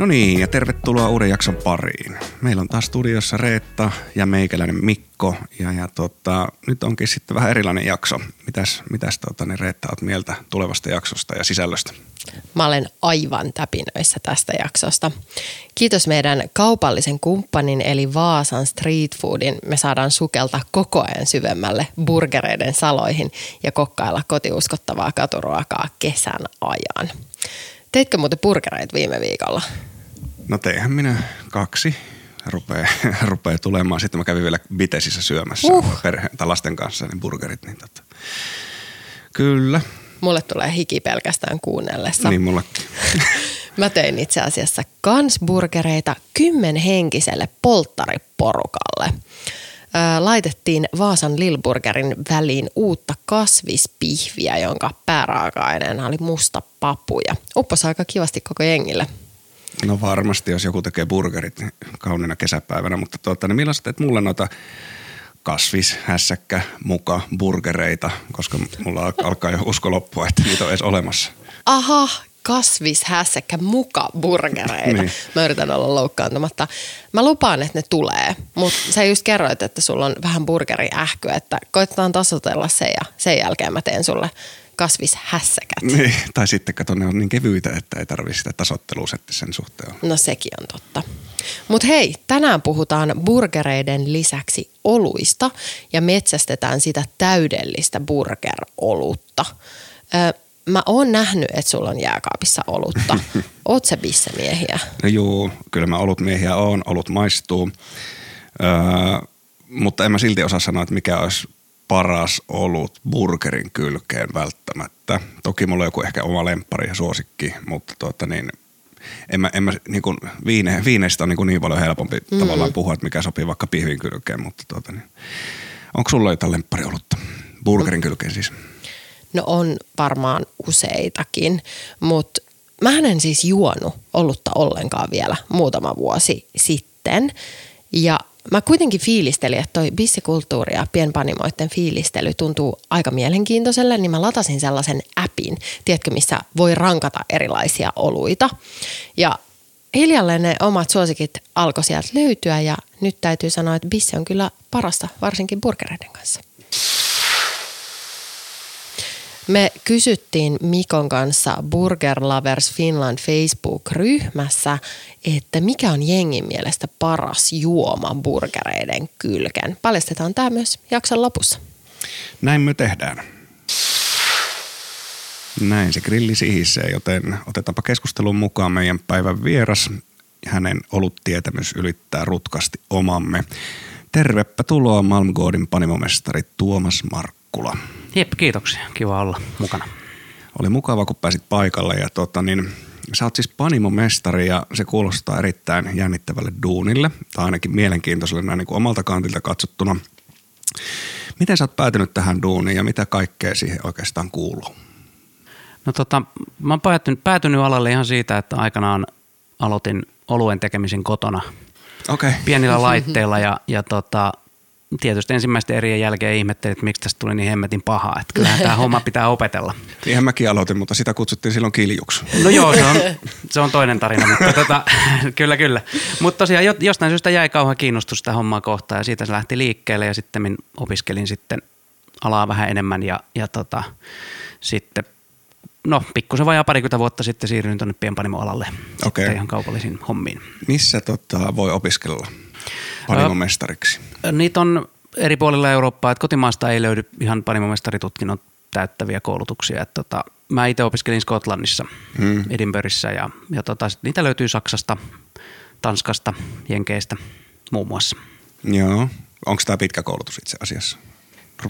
No niin, ja tervetuloa uuden jakson pariin. Meillä on taas studiossa Reetta ja meikäläinen Mikko. Ja, ja tota, nyt onkin sitten vähän erilainen jakso. Mitäs, mitäs tota, niin Reetta oot mieltä tulevasta jaksosta ja sisällöstä? Mä olen aivan täpinöissä tästä jaksosta. Kiitos meidän kaupallisen kumppanin eli Vaasan Street Foodin. Me saadaan sukelta koko ajan syvemmälle burgereiden saloihin ja kokkailla kotiuskottavaa katuruokaa kesän ajan. Teitkö muuten burgereita viime viikolla? No teihän minä kaksi rupeaa, rupeaa tulemaan. Sitten mä kävin vielä Bitesissä syömässä uh. perheen tai lasten kanssa niin burgerit. Niin tota. Kyllä. Mulle tulee hiki pelkästään kuunnellessa. Niin mullakin. Mä tein itse asiassa kansburgereita kymmenhenkiselle polttariporukalle. Laitettiin Vaasan Lilburgerin väliin uutta kasvispihviä, jonka pääraaka-aineena oli musta papu ja upposi aika kivasti koko jengille. No varmasti, jos joku tekee burgerit kauniina kesäpäivänä, mutta tuota, niin milloin sä teet mulle noita kasvis, hässäkkä, muka, burgereita, koska mulla alkaa jo usko loppua, että niitä on edes olemassa. Aha, kasvishässäkkä muka burgereita. niin. Mä yritän olla loukkaantumatta. Mä lupaan, että ne tulee, mutta sä just kerroit, että sulla on vähän burgeriähkyä, että koitetaan tasotella se ja sen jälkeen mä teen sulle kasvishässäkät. Niin, tai sitten kato, ne on niin kevyitä, että ei tarvitse sitä tasottelua sen suhteen. No sekin on totta. Mutta hei, tänään puhutaan burgereiden lisäksi oluista ja metsästetään sitä täydellistä burgerolutta. Öö, mä oon nähnyt, että sulla on jääkaapissa olutta. Oot se bissemiehiä? No juu, kyllä mä olutmiehiä oon, olut maistuu. Öö, mutta en mä silti osaa sanoa, että mikä olisi paras olut burgerin kylkeen välttämättä. Toki mulla on joku ehkä oma lemppari ja suosikki, mutta tuota niin, en mä, en mä niin kuin viine, viineistä on niin, kuin niin paljon helpompi mm. tavallaan puhua, että mikä sopii vaikka pihvin kylkeen, mutta tuota niin. Onko sulla jotain lemppariolutta? Burgerin kylkeen siis. No on varmaan useitakin, mutta mä en siis juonut olutta ollenkaan vielä muutama vuosi sitten. Ja mä kuitenkin fiilistelin, että toi bissikulttuuri ja pienpanimoiden fiilistely tuntuu aika mielenkiintoiselle, niin mä latasin sellaisen appin, tiedätkö, missä voi rankata erilaisia oluita. Ja hiljalleen ne omat suosikit alkoi sieltä löytyä ja nyt täytyy sanoa, että bissi on kyllä parasta, varsinkin burgereiden kanssa. Me kysyttiin Mikon kanssa Burger Lovers Finland Facebook-ryhmässä, että mikä on jengin mielestä paras juoma burgereiden kylken. Paljastetaan tämä myös jakson lopussa. Näin me tehdään. Näin se grilli sihisee, joten otetaanpa keskustelun mukaan meidän päivän vieras. Hänen oluttietämys ylittää rutkasti omamme. Tervepä tuloa Malmgoodin panimomestari Tuomas Markkula. Jep, kiitoksia. Kiva olla mukana. Oli mukava, kun pääsit paikalle ja tota, niin, sä oot siis panimomestari ja se kuulostaa erittäin jännittävälle duunille tai ainakin mielenkiintoiselle näin niin kuin omalta kantilta katsottuna. Miten sä oot päätynyt tähän duuniin ja mitä kaikkea siihen oikeastaan kuuluu? No tota, mä oon päätynyt, päätynyt alalle ihan siitä, että aikanaan aloitin oluen tekemisen kotona okay. pienillä laitteilla ja, ja tota, tietysti ensimmäisten erien jälkeen ihmettelin, että miksi tästä tuli niin hemmetin pahaa. Että kyllähän tämä homma pitää opetella. Niinhän mäkin aloitin, mutta sitä kutsuttiin silloin kiljuksi. No joo, se on, se on toinen tarina, mutta tota, kyllä kyllä. Mutta tosiaan jostain syystä jäi kauhean kiinnostus sitä hommaa kohtaan ja siitä se lähti liikkeelle ja sitten opiskelin sitten alaa vähän enemmän ja, ja tota, sitten no pikkusen vajaa parikymmentä vuotta sitten siirryin tuonne pienpanimoalalle okay. ihan kaupallisiin hommiin. Missä tota, voi opiskella? Panimomestariksi? Niitä on eri puolilla Eurooppaa, että kotimaasta ei löydy ihan panimomestaritutkinnon täyttäviä koulutuksia. Että tota, mä itse opiskelin Skotlannissa, hmm. Edinburghissa ja, ja tota, niitä löytyy Saksasta, Tanskasta, Jenkeistä muun muassa. Joo. Onko tämä pitkä koulutus itse asiassa?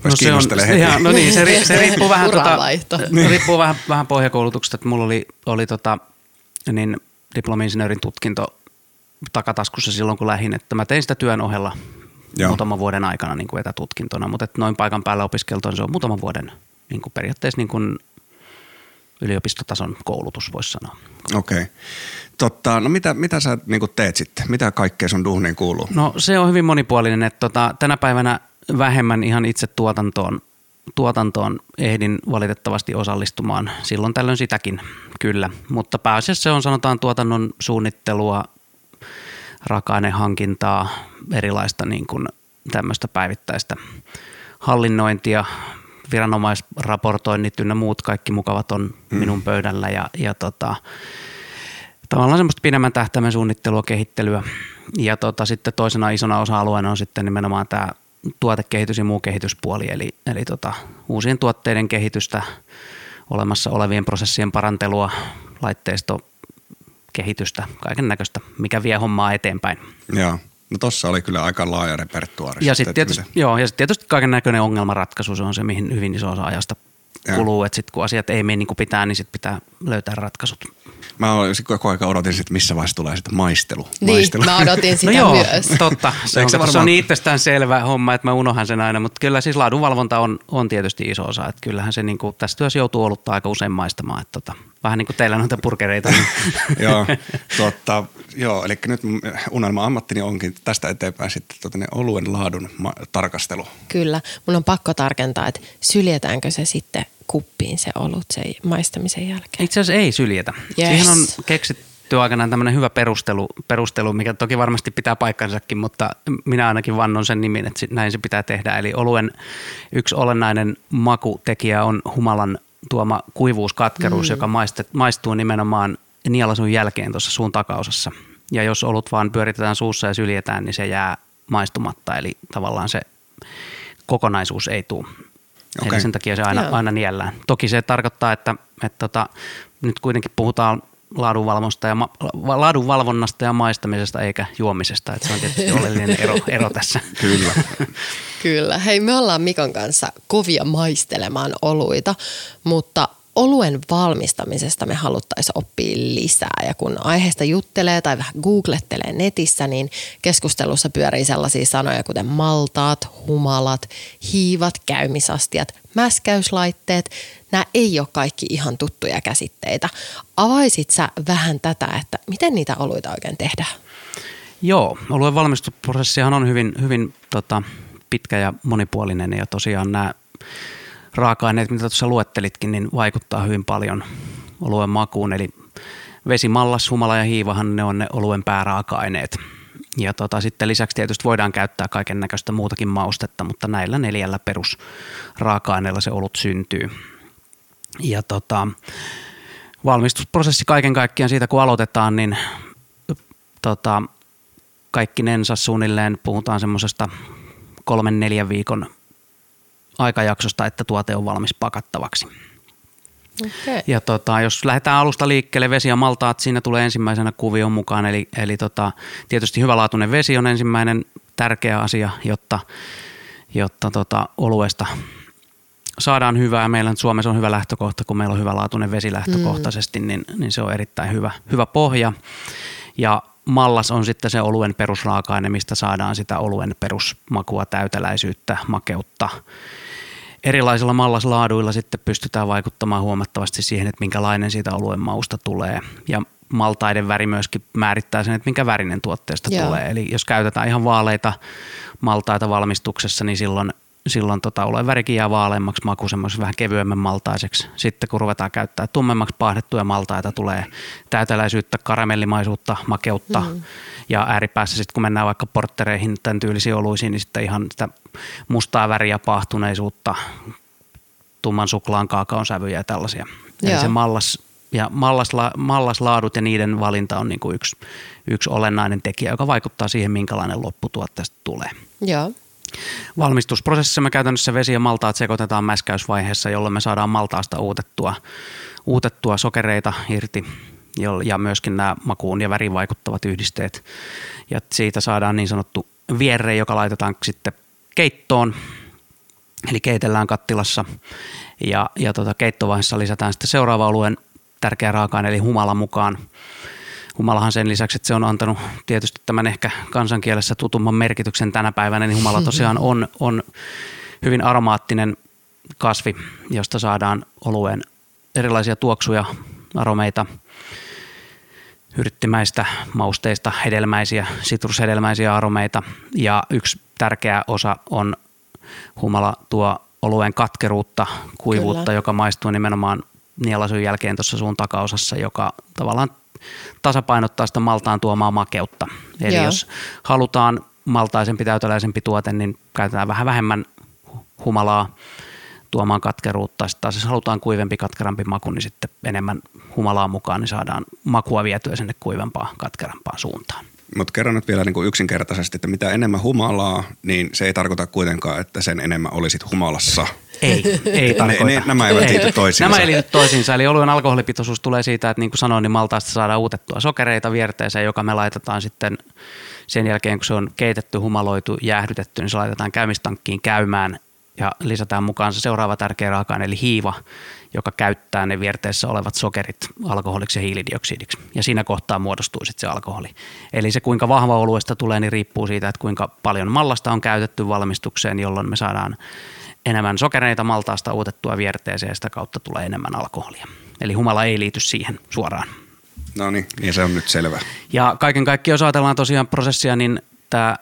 no se on, ihan, no niin, se, se riippuu vähän, tota, riippuu vähän, vähän pohjakoulutuksesta. Että mulla oli, oli tota, niin diplomi-insinöörin tutkinto takataskussa silloin, kun lähdin, että mä tein sitä työn ohella Joo. muutaman vuoden aikana niin kuin etätutkintona, mutta että noin paikan päällä opiskeltu se on muutaman vuoden niin kuin periaatteessa niin kuin yliopistotason koulutus, voisi sanoa. Okei. Okay. Totta, no mitä, mitä sä niin kuin teet sitten? Mitä kaikkea sun duhniin kuuluu? No se on hyvin monipuolinen, että tota, tänä päivänä vähemmän ihan itse tuotantoon tuotantoon ehdin valitettavasti osallistumaan. Silloin tällöin sitäkin kyllä, mutta pääasiassa se on sanotaan tuotannon suunnittelua, raaka-ainehankintaa, erilaista niin kuin tämmöistä päivittäistä hallinnointia, viranomaisraportoinnit ynnä muut kaikki mukavat on mm. minun pöydällä ja, ja tota, tavallaan semmoista pidemmän tähtäimen suunnittelua, kehittelyä. Ja tota, sitten toisena isona osa-alueena on sitten nimenomaan tämä tuotekehitys ja muu kehityspuoli, eli, eli tota, uusien tuotteiden kehitystä, olemassa olevien prosessien parantelua, laitteisto, kehitystä, kaiken näköistä, mikä vie hommaa eteenpäin. Joo. No tossa oli kyllä aika laaja repertuaari. Ja sitten tietysti, joo, ja sit tietysti kaiken näköinen ongelmanratkaisu, se on se, mihin hyvin iso osa ajasta kuluu, että sitten kun asiat ei mene niin kuin pitää, niin sitten pitää löytää ratkaisut. Mä koko ajan odotin, että missä vaiheessa tulee sitten maistelu. Niin, maistelu. mä odotin sitä no joo, myös. totta. Se on, se, varmaan... se on niin itsestään selvä homma, että mä unohan sen aina, mutta kyllä siis laadunvalvonta on, on tietysti iso osa. Että kyllähän se niin kuin, tässä työssä joutuu olutta aika usein maistamaan. Että tota, vähän niin kuin teillä noita purkereita. Joo, totta, joo, eli nyt unelma ammattini onkin tästä eteenpäin sitten tota, ne oluen laadun ma- tarkastelu. Kyllä, mun on pakko tarkentaa, että syljetäänkö se sitten kuppiin se olut sen maistamisen jälkeen? Itse asiassa ei syljetä. Yes. Siihen on keksitty aikanaan tämmöinen hyvä perustelu, perustelu, mikä toki varmasti pitää paikkansakin, mutta minä ainakin vannon sen nimin, että näin se pitää tehdä. Eli oluen yksi olennainen makutekijä on humalan tuoma kuivuuskatkeruus, mm. joka maistet, maistuu nimenomaan nielasun jälkeen tuossa suun takaosassa. Ja jos olut vaan pyöritetään suussa ja syljetään, niin se jää maistumatta, eli tavallaan se kokonaisuus ei tule. Okay. Eli sen takia se aina, aina niellään. Toki se tarkoittaa, että, että tota, nyt kuitenkin puhutaan laadunvalvonnasta ja, ma- laadunvalvonnasta ja maistamisesta eikä juomisesta. Että se on tietysti oleellinen ero, ero tässä. Kyllä. Kyllä. Hei, me ollaan Mikon kanssa kovia maistelemaan oluita, mutta oluen valmistamisesta me haluttaisiin oppia lisää. Ja kun aiheesta juttelee tai vähän googlettelee netissä, niin keskustelussa pyörii sellaisia sanoja kuten maltaat, humalat, hiivat, käymisastiat, mäskäyslaitteet. Nämä ei ole kaikki ihan tuttuja käsitteitä. Avaisit sä vähän tätä, että miten niitä oluita oikein tehdään? Joo, oluen valmistusprosessihan on hyvin, hyvin tota, pitkä ja monipuolinen ja tosiaan nämä raaka-aineet, mitä tuossa luettelitkin, niin vaikuttaa hyvin paljon oluen makuun. Eli vesi, mallas, humala ja hiivahan ne on ne oluen pääraaka-aineet. Ja tota, sitten lisäksi tietysti voidaan käyttää kaiken näköistä muutakin maustetta, mutta näillä neljällä perusraaka-aineella se olut syntyy. Ja tota, valmistusprosessi kaiken kaikkiaan siitä, kun aloitetaan, niin tota, kaikki nensa suunnilleen puhutaan semmoisesta kolmen neljän viikon aikajaksosta, että tuote on valmis pakattavaksi. Okay. Ja tota, jos lähdetään alusta liikkeelle, vesi ja maltaat, siinä tulee ensimmäisenä kuvion mukaan. Eli, eli tota, tietysti hyvälaatuinen vesi on ensimmäinen tärkeä asia, jotta, jotta tota, oluesta saadaan hyvää. Meillä Suomessa on hyvä lähtökohta, kun meillä on hyvälaatuinen vesi lähtökohtaisesti, mm. niin, niin se on erittäin hyvä, hyvä pohja. Ja mallas on sitten se oluen perusraaka-aine, mistä saadaan sitä oluen perusmakua, täyteläisyyttä, makeutta erilaisilla mallaslaaduilla sitten pystytään vaikuttamaan huomattavasti siihen, että minkälainen siitä oluen mausta tulee. Ja maltaiden väri myöskin määrittää sen, että minkä värinen tuotteesta Joo. tulee. Eli jos käytetään ihan vaaleita maltaita valmistuksessa, niin silloin, silloin tota, olen värikin jää vaaleammaksi maku vähän kevyemmän maltaiseksi. Sitten kun ruvetaan käyttää tummemmaksi paahdettuja maltaita, tulee täyteläisyyttä, karamellimaisuutta, makeutta. Mm ja ääripäässä sitten kun mennään vaikka porttereihin, tämän tyylisiin oluisiin, niin sitten ihan sitä mustaa väriä, paahtuneisuutta, tumman suklaan kaakaon sävyjä ja tällaisia. Joo. Eli se mallas, ja mallasla, mallaslaadut ja niiden valinta on niin kuin yksi, yksi olennainen tekijä, joka vaikuttaa siihen, minkälainen lopputuotteesta tulee. Joo. Valmistusprosessissa me käytännössä vesi ja maltaat sekoitetaan mäskäysvaiheessa, jolloin me saadaan maltaasta uutettua, uutettua sokereita irti ja myöskin nämä makuun ja väriin vaikuttavat yhdisteet. Ja siitä saadaan niin sanottu vierre, joka laitetaan sitten keittoon, eli keitellään kattilassa ja, ja tota keittovaiheessa lisätään sitten seuraava alueen tärkeä raaka eli humala mukaan. Humalahan sen lisäksi, että se on antanut tietysti tämän ehkä kansankielessä tutumman merkityksen tänä päivänä, niin humala tosiaan on, on hyvin aromaattinen kasvi, josta saadaan olueen erilaisia tuoksuja, aromeita – hyrttimäistä mausteista, hedelmäisiä, sitrushedelmäisiä aromeita. Ja yksi tärkeä osa on humala tuo oluen katkeruutta, kuivuutta, Kyllä. joka maistuu nimenomaan nielasun jälkeen tuossa suun takaosassa, joka tavallaan tasapainottaa sitä maltaan tuomaa makeutta. Eli Joo. jos halutaan maltaisempi, täyteläisempi tuote, niin käytetään vähän vähemmän humalaa tuomaan katkeruutta. Sitten taas jos halutaan kuivempi, katkerampi maku, niin sitten enemmän humalaa mukaan, niin saadaan makua vietyä sinne kuivempaan, katkerampaan suuntaan. Mutta kerron nyt vielä niin kuin yksinkertaisesti, että mitä enemmän humalaa, niin se ei tarkoita kuitenkaan, että sen enemmän olisit humalassa. Ei, ei tarkoita. Ne, ne, nämä eivät ei. liity toisiinsa. Nämä ei liity toisiinsa. Eli oluen alkoholipitoisuus tulee siitä, että niin kuin sanoin, niin maltaasta saadaan uutettua sokereita vierteeseen, joka me laitetaan sitten sen jälkeen, kun se on keitetty, humaloitu, jäähdytetty, niin se laitetaan käymistankkiin käymään ja lisätään mukaan se seuraava tärkeä raaka eli hiiva, joka käyttää ne vierteessä olevat sokerit alkoholiksi ja hiilidioksidiksi. Ja siinä kohtaa muodostuu sitten se alkoholi. Eli se kuinka vahva oluesta tulee, niin riippuu siitä, että kuinka paljon mallasta on käytetty valmistukseen, jolloin me saadaan enemmän sokereita maltaasta uutettua vierteeseen ja sitä kautta tulee enemmän alkoholia. Eli humala ei liity siihen suoraan. No niin, niin se on nyt selvä. Ja kaiken kaikkiaan, jos ajatellaan tosiaan prosessia, niin tämä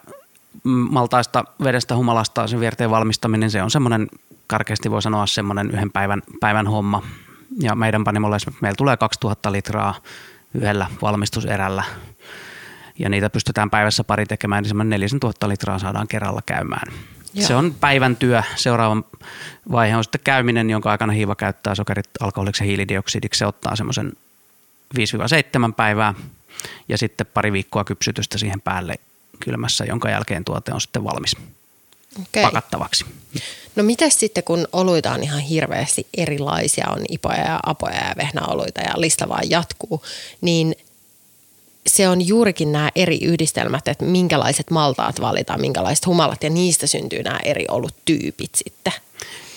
maltaista vedestä humalasta sen vierteen valmistaminen, se on semmoinen, karkeasti voi sanoa semmoinen yhden päivän, päivän homma. Ja meidän panimolle meillä tulee 2000 litraa yhdellä valmistuserällä ja niitä pystytään päivässä pari tekemään, niin semmoinen 4000 litraa saadaan kerralla käymään. Joo. Se on päivän työ. Seuraava vaihe on sitten käyminen, jonka aikana hiiva käyttää sokerit alkoholiksi ja hiilidioksidiksi. Se ottaa semmoisen 5-7 päivää ja sitten pari viikkoa kypsytystä siihen päälle kylmässä, jonka jälkeen tuote on sitten valmis okay. pakattavaksi. No miten sitten, kun oluita on ihan hirveästi erilaisia, on ipoja ja apoja ja vehnäoluita ja lista vaan jatkuu, niin se on juurikin nämä eri yhdistelmät, että minkälaiset maltaat valitaan, minkälaiset humalat ja niistä syntyy nämä eri olutyypit sitten.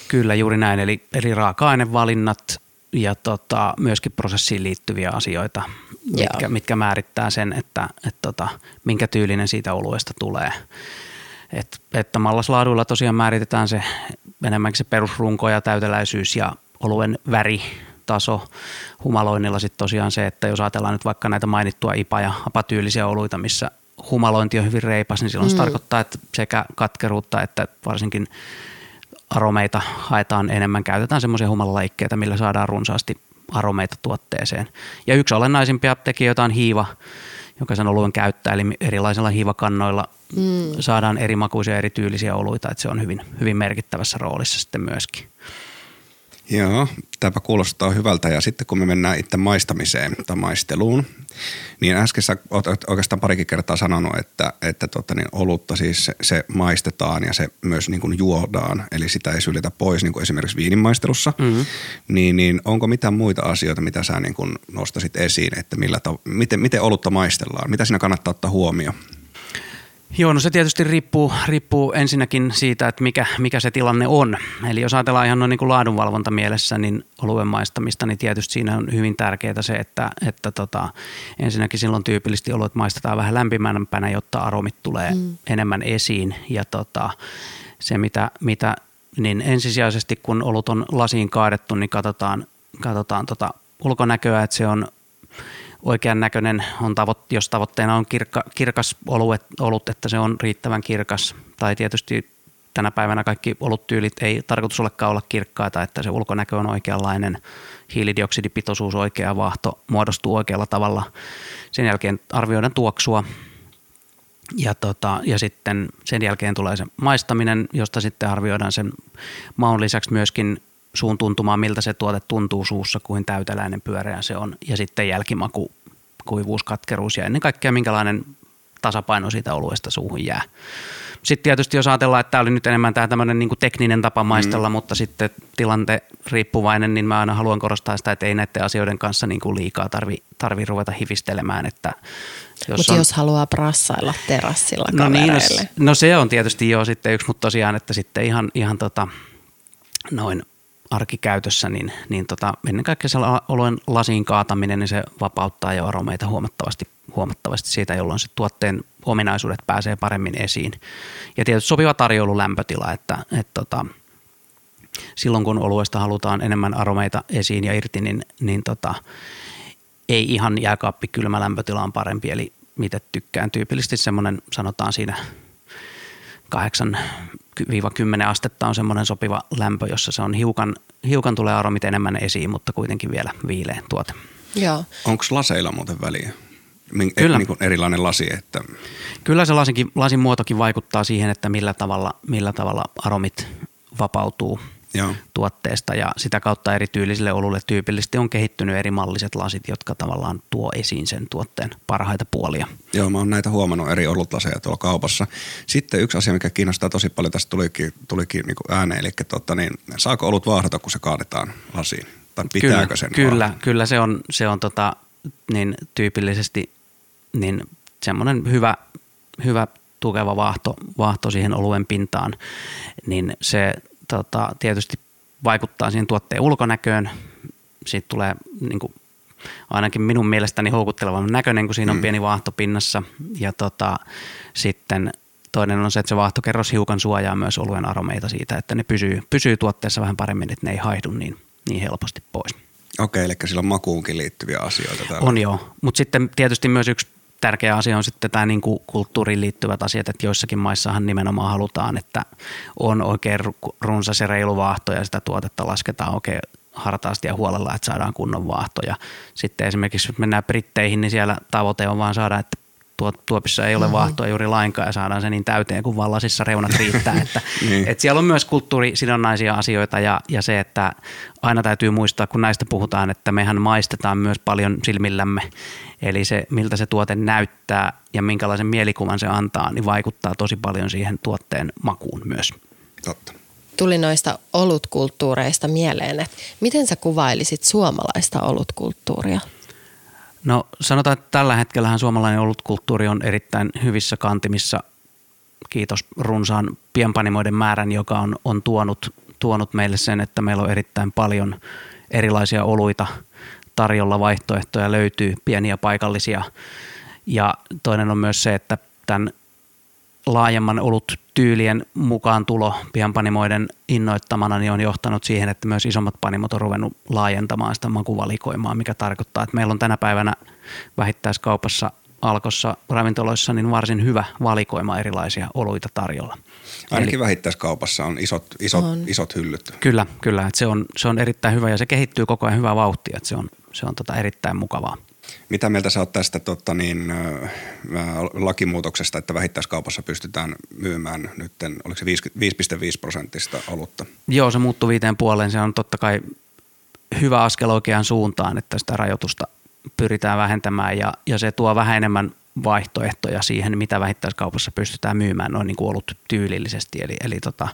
Kyllä, juuri näin. Eli, eli raaka-ainevalinnat ja tota, myöskin prosessiin liittyviä asioita, mitkä, mitkä määrittää sen, että et tota, minkä tyylinen siitä oluesta tulee. Et, että mallaslaaduilla tosiaan määritetään se enemmänkin se perusrunko ja täyteläisyys ja oluen väri, taso. Humaloinnilla sitten tosiaan se, että jos ajatellaan nyt vaikka näitä mainittua IPA- ja apatyylisiä oluita, missä humalointi on hyvin reipas, niin silloin mm. se tarkoittaa, että sekä katkeruutta että varsinkin aromeita haetaan enemmän. Käytetään semmoisia humalalaikkeita, millä saadaan runsaasti aromeita tuotteeseen. Ja yksi olennaisimpia tekijöitä on hiiva, joka sen oluen käyttää, eli erilaisilla hiivakannoilla mm. saadaan eri makuisia, erityylisiä oluita, että se on hyvin, hyvin merkittävässä roolissa sitten myöskin. Joo, tämäpä kuulostaa hyvältä. Ja sitten kun me mennään itse maistamiseen tai maisteluun, niin äsken sä oot oikeastaan parikin kertaa sanonut, että, että tota niin, olutta siis se, se maistetaan ja se myös niin kuin juodaan, eli sitä ei syljetä pois niin kuin esimerkiksi viininmaistelussa. Mm-hmm. Niin, niin onko mitään muita asioita, mitä sä niin kuin nostasit esiin, että millä ta- miten, miten olutta maistellaan? Mitä siinä kannattaa ottaa huomioon? Joo, no se tietysti riippuu, riippuu ensinnäkin siitä, että mikä, mikä se tilanne on. Eli jos ajatellaan ihan noin niin kuin laadunvalvonta mielessä, niin oluen maistamista, niin tietysti siinä on hyvin tärkeää se, että, että tota, ensinnäkin silloin tyypillisesti oluet maistetaan vähän lämpimämpänä, jotta aromit tulee mm. enemmän esiin. Ja tota, se, mitä, mitä niin ensisijaisesti kun olut on lasiin kaadettu, niin katsotaan, katsotaan tota ulkonäköä, että se on oikean näköinen, on tavo- jos tavoitteena on kirkka, kirkas olut, olut, että se on riittävän kirkas. Tai tietysti tänä päivänä kaikki oluttyylit ei tarkoitus olekaan olla kirkkaita, että se ulkonäkö on oikeanlainen, hiilidioksidipitoisuus oikea vaahto muodostuu oikealla tavalla. Sen jälkeen arvioidaan tuoksua ja, tota, ja sitten sen jälkeen tulee se maistaminen, josta sitten arvioidaan sen maun lisäksi myöskin suun tuntumaan, miltä se tuote tuntuu suussa, kuin täyteläinen pyöreä se on. Ja sitten jälkimaku, kuivuus, katkeruus ja ennen kaikkea minkälainen tasapaino siitä oluesta suuhun jää. Sitten tietysti jos ajatellaan, että tämä oli nyt enemmän tämä tämmöinen niin tekninen tapa maistella, mm. mutta sitten tilante riippuvainen, niin mä aina haluan korostaa sitä, että ei näiden asioiden kanssa niin kuin liikaa tarvi, tarvi ruveta hivistelemään. Että jos mutta on... jos haluaa prassailla terassilla no, niin, no, no, se on tietysti jo sitten yksi, mutta tosiaan, että sitten ihan, ihan tota, noin arkikäytössä, niin, niin tota, ennen kaikkea se oluen lasiin kaataminen, niin se vapauttaa jo aromeita huomattavasti, huomattavasti siitä, jolloin se tuotteen ominaisuudet pääsee paremmin esiin. Ja tietysti sopiva tarjoululämpötila, että, että tota, silloin kun oluesta halutaan enemmän aromeita esiin ja irti, niin, niin tota, ei ihan jääkaappi kylmä lämpötila on parempi, eli mitä tykkään tyypillisesti semmoinen sanotaan siinä 8-10 5-10 astetta on semmoinen sopiva lämpö, jossa se on hiukan, hiukan tulee aromit enemmän esiin, mutta kuitenkin vielä viileä tuote. Joo. Onko laseilla muuten väliä? Min, Kyllä. Niin kuin erilainen lasi. Että... Kyllä se lasinkin, lasin muotokin vaikuttaa siihen, että millä tavalla, millä tavalla aromit vapautuu Joo. tuotteesta ja sitä kautta eri tyylisille olulle tyypillisesti on kehittynyt eri malliset lasit, jotka tavallaan tuo esiin sen tuotteen parhaita puolia. Joo, mä oon näitä huomannut eri olutlaseja tuolla kaupassa. Sitten yksi asia, mikä kiinnostaa tosi paljon, tästä tulikin, tulikin niin ääneen, eli tota, niin, saako olut vaahdata, kun se kaadetaan lasiin? Tai pitääkö kyllä, sen Kyllä, vaahdata? kyllä se on, se on tota, niin tyypillisesti niin semmoinen hyvä, hyvä tukeva vaahto, vaahto siihen oluen pintaan, niin se tota, tietysti vaikuttaa siihen tuotteen ulkonäköön. Siitä tulee niin kuin, ainakin minun mielestäni houkuttelevan näköinen, kun siinä on mm. pieni vaahto pinnassa. Ja tota, sitten toinen on se, että se vaahtokerros hiukan suojaa myös oluen aromeita siitä, että ne pysyy, pysyy tuotteessa vähän paremmin, että ne ei haihdu niin, niin helposti pois. Okei, eli sillä on makuunkin liittyviä asioita täällä. On joo, mutta sitten tietysti myös yksi tärkeä asia on sitten tämä niin kuin kulttuuriin liittyvät asiat, että joissakin maissahan nimenomaan halutaan, että on oikein runsas ja reilu vaahto ja sitä tuotetta lasketaan oikein hartaasti ja huolella, että saadaan kunnon vaahto. Ja sitten esimerkiksi jos mennään Britteihin, niin siellä tavoite on vaan saada, että tuopissa ei ole mm-hmm. vaahtoa juuri lainkaan ja saadaan se niin täyteen, kun vallasissa reunat riittää. Että, niin. että siellä on myös kulttuurisidonnaisia asioita ja, ja se, että aina täytyy muistaa, kun näistä puhutaan, että mehän maistetaan myös paljon silmillämme. Eli se, miltä se tuote näyttää ja minkälaisen mielikuvan se antaa, niin vaikuttaa tosi paljon siihen tuotteen makuun myös. Totta tuli noista olutkulttuureista mieleen, että miten sä kuvailisit suomalaista olutkulttuuria? No sanotaan, että tällä hetkellähän suomalainen olutkulttuuri on erittäin hyvissä kantimissa. Kiitos runsaan pienpanimoiden määrän, joka on, on tuonut, tuonut meille sen, että meillä on erittäin paljon erilaisia oluita tarjolla, vaihtoehtoja löytyy, pieniä paikallisia. Ja toinen on myös se, että tämän laajemman olut tyylien mukaan tulo pienpanimoiden innoittamana niin on johtanut siihen, että myös isommat panimot on ruvennut laajentamaan sitä makuvalikoimaa, mikä tarkoittaa, että meillä on tänä päivänä vähittäiskaupassa alkossa ravintoloissa niin varsin hyvä valikoima erilaisia oluita tarjolla. Ainakin Eli, vähittäiskaupassa on isot, isot, on. isot hyllyt. Kyllä, kyllä. Että se, on, se on erittäin hyvä ja se kehittyy koko ajan hyvää vauhtia. Että se on, se on tota erittäin mukavaa. Mitä mieltä sä oot tästä tota, niin, lakimuutoksesta, että vähittäiskaupassa pystytään myymään nyt, oliko se 5,5 prosenttista olutta? Joo, se muuttuu viiteen puoleen. Se on totta kai hyvä askel oikeaan suuntaan, että sitä rajoitusta pyritään vähentämään ja, ja se tuo vähän enemmän vaihtoehtoja siihen, mitä vähittäiskaupassa pystytään myymään noin niin kuin ollut tyylillisesti. Eli, eli tota,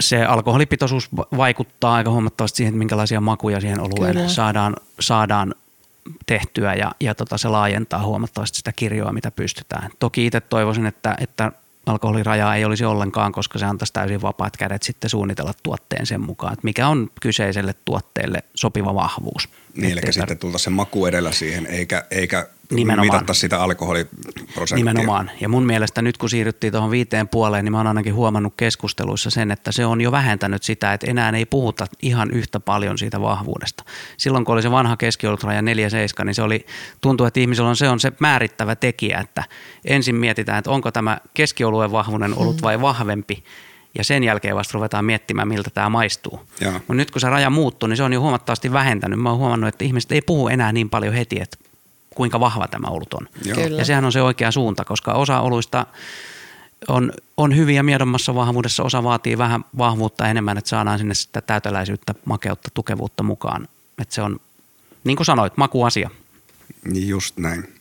se alkoholipitoisuus vaikuttaa aika huomattavasti siihen, että minkälaisia makuja siihen olueen saadaan, saadaan tehtyä ja, ja tota, se laajentaa huomattavasti sitä kirjoa, mitä pystytään. Toki itse toivoisin, että, että alkoholirajaa ei olisi ollenkaan, koska se antaisi täysin vapaat kädet sitten suunnitella tuotteen sen mukaan, että mikä on kyseiselle tuotteelle sopiva vahvuus. Niin, eli sitten tultaisiin se maku edellä siihen, eikä, eikä Nimenomaan. mitatta sitä alkoholiprosenttia. Nimenomaan. Ja mun mielestä nyt kun siirryttiin tuohon viiteen puoleen, niin mä oon ainakin huomannut keskusteluissa sen, että se on jo vähentänyt sitä, että enää ei puhuta ihan yhtä paljon siitä vahvuudesta. Silloin kun oli se vanha keskiolutraja 4,7, niin se oli, tuntuu, että ihmisellä on se on se määrittävä tekijä, että ensin mietitään, että onko tämä keskioluen vahvuinen ollut vai vahvempi ja sen jälkeen vasta ruvetaan miettimään, miltä tämä maistuu. Mutta nyt kun se raja muuttuu, niin se on jo huomattavasti vähentänyt. Mä oon huomannut, että ihmiset ei puhu enää niin paljon heti, että kuinka vahva tämä olut on. Ja sehän on se oikea suunta, koska osa oluista on, on hyviä miedommassa vahvuudessa, osa vaatii vähän vahvuutta enemmän, että saadaan sinne sitä täyteläisyyttä, makeutta, tukevuutta mukaan. Että se on, niin kuin sanoit, makuasia. Just näin.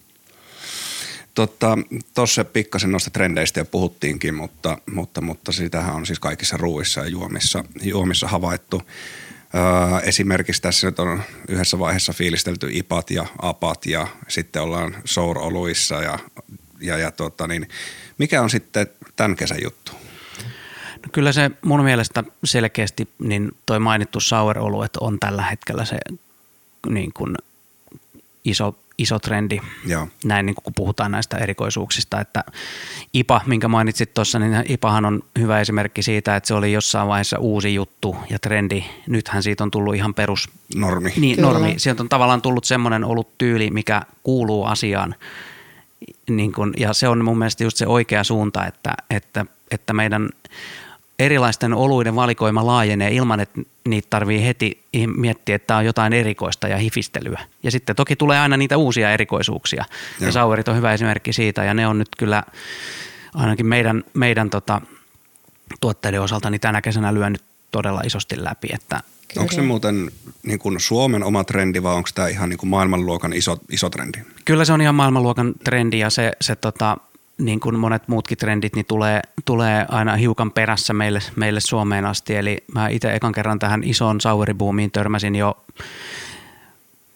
Tuossa pikkasen noista trendeistä jo puhuttiinkin, mutta, mutta, mutta sitähän on siis kaikissa ruuissa ja juomissa, juomissa havaittu. Esimerkiksi tässä nyt on yhdessä vaiheessa fiilistelty ipat ja apat ja sitten ollaan souroluissa ja, ja, ja tota niin, mikä on sitten tämän kesän juttu? No kyllä se mun mielestä selkeästi niin toi mainittu sour on tällä hetkellä se niin kuin iso iso trendi. Joo. Näin niin kun puhutaan näistä erikoisuuksista, että IPA, minkä mainitsit tuossa, niin IPAhan on hyvä esimerkki siitä, että se oli jossain vaiheessa uusi juttu ja trendi. Nythän siitä on tullut ihan perus... Normi. Niin, normi. Sieltä on tavallaan tullut semmoinen ollut tyyli, mikä kuuluu asiaan. Niin kun, ja se on mun mielestä just se oikea suunta, että, että että meidän erilaisten oluiden valikoima laajenee ilman, että niitä tarvii heti miettiä, että tämä on jotain erikoista ja hifistelyä. Ja sitten toki tulee aina niitä uusia erikoisuuksia. Joo. Ja sauerit on hyvä esimerkki siitä ja ne on nyt kyllä ainakin meidän, meidän tota, tuotteiden osalta niin tänä kesänä lyönyt todella isosti läpi. Että Kyllä. Onko se muuten niin kuin Suomen oma trendi vai onko tämä ihan niin kuin maailmanluokan iso, iso trendi? Kyllä se on ihan maailmanluokan trendi ja se, se tota, niin kuin monet muutkin trendit, niin tulee, tulee aina hiukan perässä meille, meille Suomeen asti. Eli mä itse ekan kerran tähän isoon sauribuumiin törmäsin jo,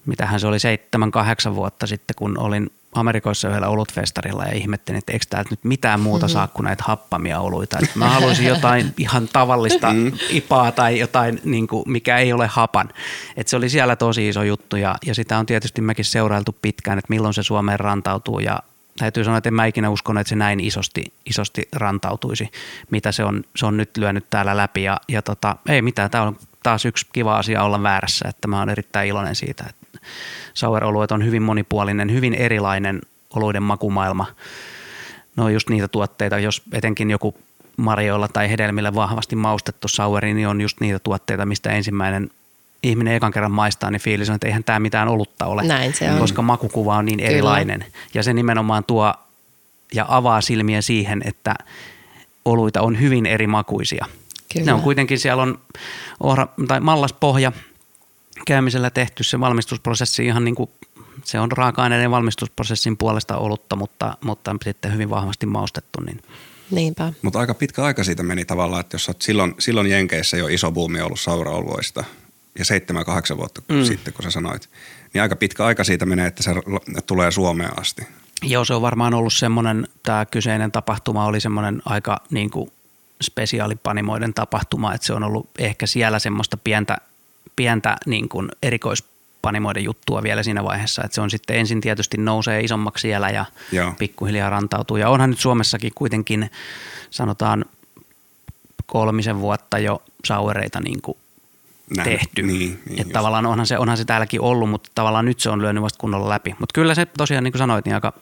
mitähän se oli, seitsemän, kahdeksan vuotta sitten, kun olin Amerikoissa yhdellä olutfestarilla ja ihmettelin, että eikö täältä nyt mitään muuta mm-hmm. saa kuin näitä happamia oluita. Että mä haluaisin jotain ihan tavallista mm. ipaa tai jotain, niin kuin, mikä ei ole hapan. Et se oli siellä tosi iso juttu ja, ja sitä on tietysti mekin seurailtu pitkään, että milloin se Suomeen rantautuu ja täytyy sanoa, että en mä ikinä uskonut, että se näin isosti, isosti rantautuisi, mitä se on, se on nyt lyönyt täällä läpi. Ja, ja tota, ei mitään, tämä on taas yksi kiva asia olla väärässä, että mä oon erittäin iloinen siitä, että sour-oluet on hyvin monipuolinen, hyvin erilainen oluiden makumaailma. No just niitä tuotteita, jos etenkin joku marjoilla tai hedelmillä vahvasti maustettu souri, niin on just niitä tuotteita, mistä ensimmäinen ihminen ekan kerran maistaa, niin fiilis on, että eihän tämä mitään olutta ole. Näin se on. Koska makukuva on niin Kyllä. erilainen. Ja se nimenomaan tuo ja avaa silmiä siihen, että oluita on hyvin eri makuisia. Kyllä. Ne on kuitenkin, siellä on ohra, tai mallaspohja käymisellä tehty se valmistusprosessi ihan niin kuin, se on raaka-aineiden valmistusprosessin puolesta olutta, mutta, mutta sitten hyvin vahvasti maustettu. Niin. Niinpä. Mutta aika pitkä aika siitä meni tavallaan, että jos olet silloin, silloin Jenkeissä jo iso buumi ollut sauraoluista – ja seitsemän, kahdeksan vuotta mm. sitten, kun sä sanoit, niin aika pitkä aika siitä menee, että se tulee Suomeen asti. Joo, se on varmaan ollut semmoinen, tämä kyseinen tapahtuma oli semmoinen aika niin kuin spesiaalipanimoiden tapahtuma, että se on ollut ehkä siellä semmoista pientä, pientä niin kuin erikoispanimoiden juttua vielä siinä vaiheessa, että se on sitten ensin tietysti nousee isommaksi siellä ja Joo. pikkuhiljaa rantautuu. Ja onhan nyt Suomessakin kuitenkin sanotaan kolmisen vuotta jo sauereita niin kuin näin, tehty. Niin, niin että tavallaan onhan se, onhan se täälläkin ollut, mutta tavallaan nyt se on lyönyt vasta kunnolla läpi. Mutta kyllä se tosiaan, niin kuin sanoit, niin aika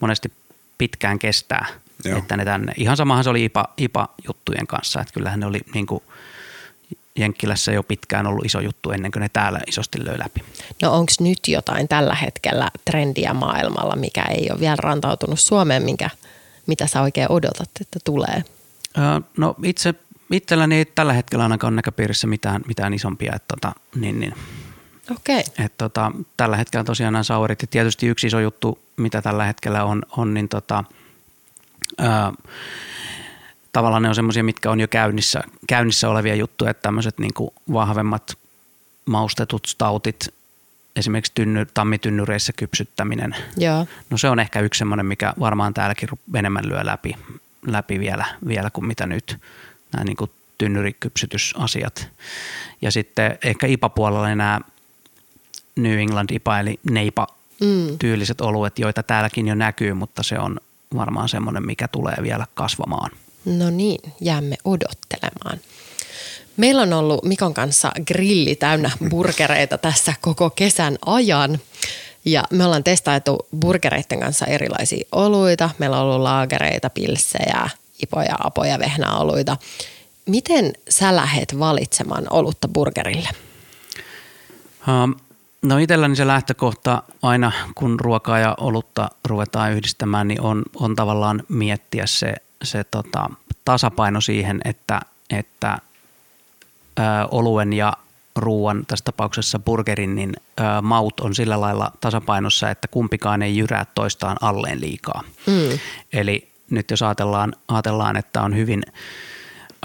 monesti pitkään kestää, Joo. että ne tänne. Ihan samahan se oli IPA, IPA-juttujen kanssa, että kyllähän ne oli niin kuin Jenkkilässä jo pitkään ollut iso juttu ennen kuin ne täällä isosti löi läpi. No onko nyt jotain tällä hetkellä trendiä maailmalla, mikä ei ole vielä rantautunut Suomeen, minkä, mitä sä oikein odotat, että tulee? no itse itselläni ei tällä hetkellä ainakaan ole näköpiirissä mitään, mitään isompia. Että tota, niin, niin. Okay. Et tota, tällä hetkellä tosiaan nämä saurit. Ja tietysti yksi iso juttu, mitä tällä hetkellä on, on niin tota, ää, tavallaan ne on semmoisia, mitkä on jo käynnissä, käynnissä olevia juttuja, että tämmöiset niin vahvemmat maustetut stautit, esimerkiksi tynny, tammitynnyreissä kypsyttäminen. Joo. No se on ehkä yksi semmoinen, mikä varmaan täälläkin enemmän lyö läpi, läpi vielä, vielä kuin mitä nyt nämä niin kuin tynnyrikypsytysasiat. Ja sitten ehkä IPA-puolella nämä New England IPA eli neipa mm. tyyliset oluet, joita täälläkin jo näkyy, mutta se on varmaan semmoinen, mikä tulee vielä kasvamaan. No niin, jäämme odottelemaan. Meillä on ollut Mikon kanssa grilli täynnä burgereita tässä koko kesän ajan. Ja me ollaan testailtu burgereiden kanssa erilaisia oluita. Meillä on ollut laagereita, pilssejä, ipoja, apoja, vehnäoluita. Miten sä lähet valitsemaan olutta burgerille? Um, no itselläni se lähtökohta aina, kun ruokaa ja olutta ruvetaan yhdistämään, niin on, on tavallaan miettiä se, se tota, tasapaino siihen, että, että ö, oluen ja ruoan, tässä tapauksessa burgerin, niin ö, maut on sillä lailla tasapainossa, että kumpikaan ei jyrää toistaan alleen liikaa. Mm. Eli nyt jos ajatellaan, ajatellaan että on hyvin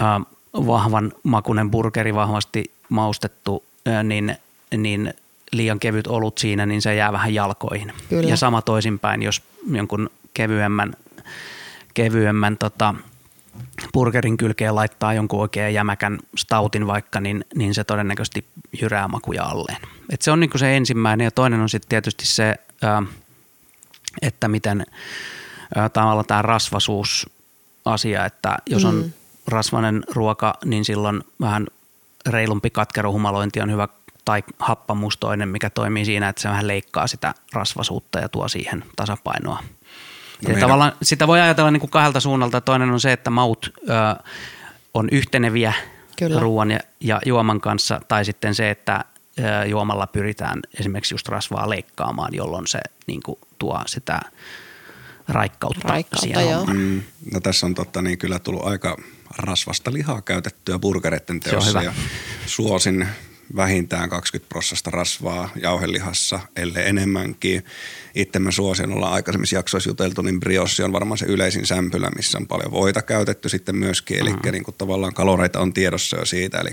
äh, vahvan makunen burgeri, vahvasti maustettu, äh, niin, niin liian kevyt olut siinä, niin se jää vähän jalkoihin. Kyllä. Ja sama toisinpäin, jos jonkun kevyemmän, kevyemmän tota, burgerin kylkeen laittaa jonkun oikein jämäkän stautin vaikka, niin, niin se todennäköisesti jyrää makuja alleen. Et se on niin se ensimmäinen ja toinen on sitten tietysti se, äh, että miten – tavallaan tämä rasvasuusasia, että jos on mm. rasvainen ruoka, niin silloin vähän reilumpi katkeruhumalointi on hyvä tai happamustoinen, mikä toimii siinä, että se vähän leikkaa sitä rasvasuutta ja tuo siihen tasapainoa. No meidän... tavallaan, sitä voi ajatella niin kuin kahdelta suunnalta. Toinen on se, että maut ö, on yhteneviä Kyllä. ruoan ja, ja juoman kanssa, tai sitten se, että ö, juomalla pyritään esimerkiksi just rasvaa leikkaamaan, jolloin se niin kuin, tuo sitä raikkautta, raikkautta joo. Mm, no tässä on totta niin kyllä tullut aika rasvasta lihaa käytettyä burgereiden teossa ja suosin vähintään 20 prosenttia rasvaa jauhelihassa, ellei enemmänkin. Itse mä suosin, olla aikaisemmissa jaksoissa juteltu, niin briossi on varmaan se yleisin sämpylä, missä on paljon voita käytetty sitten myöskin, eli mm-hmm. niin kuin tavallaan kaloreita on tiedossa jo siitä, eli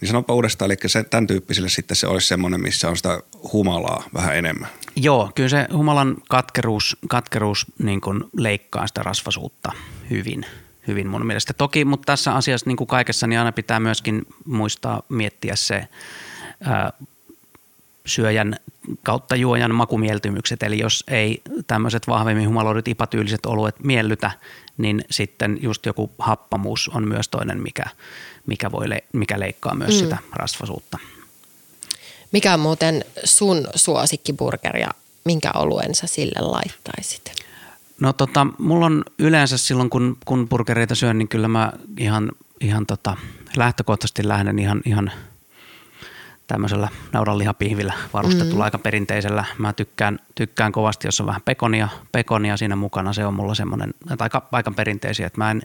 niin sanopa uudestaan, eli se, tämän tyyppiselle sitten se olisi semmoinen, missä on sitä humalaa vähän enemmän. Joo, kyllä se humalan katkeruus, katkeruus niin leikkaa sitä rasvasuutta hyvin – hyvin mun mielestä. Toki, mutta tässä asiassa niin kuin kaikessa, niin aina pitää myöskin muistaa miettiä se ää, syöjän kautta juojan makumieltymykset. Eli jos ei tämmöiset vahvemmin humaloidut ipatyyliset oluet miellytä, niin sitten just joku happamuus on myös toinen, mikä, mikä, voi le- mikä leikkaa myös mm. sitä rasvasuutta. Mikä on muuten sun suosikkiburger ja minkä oluen sä sille laittaisit? No tota, mulla on yleensä silloin, kun, kun burgereita syön, niin kyllä mä ihan, ihan tota, lähtökohtaisesti lähden ihan, ihan tämmöisellä naudanlihapihvillä varustetulla mm. aika perinteisellä. Mä tykkään, tykkään kovasti, jos on vähän pekonia, pekonia siinä mukana. Se on mulla semmoinen, aika, aika perinteisiä, että mä en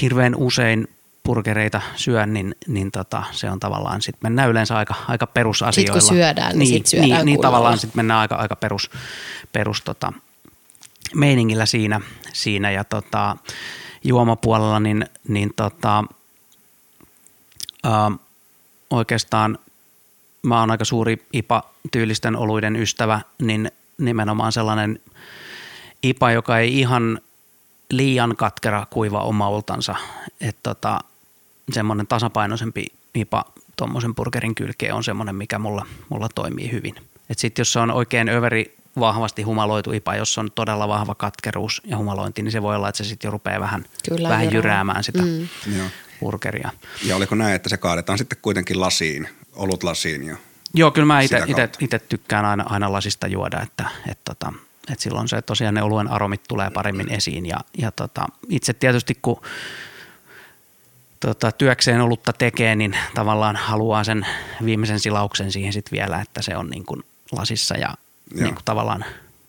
hirveän usein burgereita syön, niin, niin tota, se on tavallaan, sitten mennään yleensä aika, aika perusasioilla. Sitten kun syödään, niin, niin sitten syödään Niin, niin tavallaan sitten mennään aika, aika perus, perus tota, meiningillä siinä, siinä ja tota, juomapuolella, niin, niin tota, ää, oikeastaan mä oon aika suuri IPA-tyylisten oluiden ystävä, niin nimenomaan sellainen IPA, joka ei ihan liian katkera kuiva omaultansa, että tota, semmoinen tasapainoisempi IPA tuommoisen burgerin kylkeen on semmoinen, mikä mulla, mulla toimii hyvin. Sitten jos se on oikein överi vahvasti humaloitu IPA, jos on todella vahva katkeruus ja humalointi, niin se voi olla, että se sitten jo rupeaa vähän, Kyllä, vähän jyräämään sitä mm. burgeria. Ja oliko näin, että se kaadetaan sitten kuitenkin lasiin, olut lasiin ja Joo, kyllä mä itse tykkään aina, aina lasista juoda, että, että, tota, että silloin se tosiaan ne oluen aromit tulee paremmin esiin ja, ja tota, itse tietysti kun tota, työkseen olutta tekee, niin tavallaan haluaa sen viimeisen silauksen siihen sitten vielä, että se on niin kuin lasissa ja niin kuin tavallaan,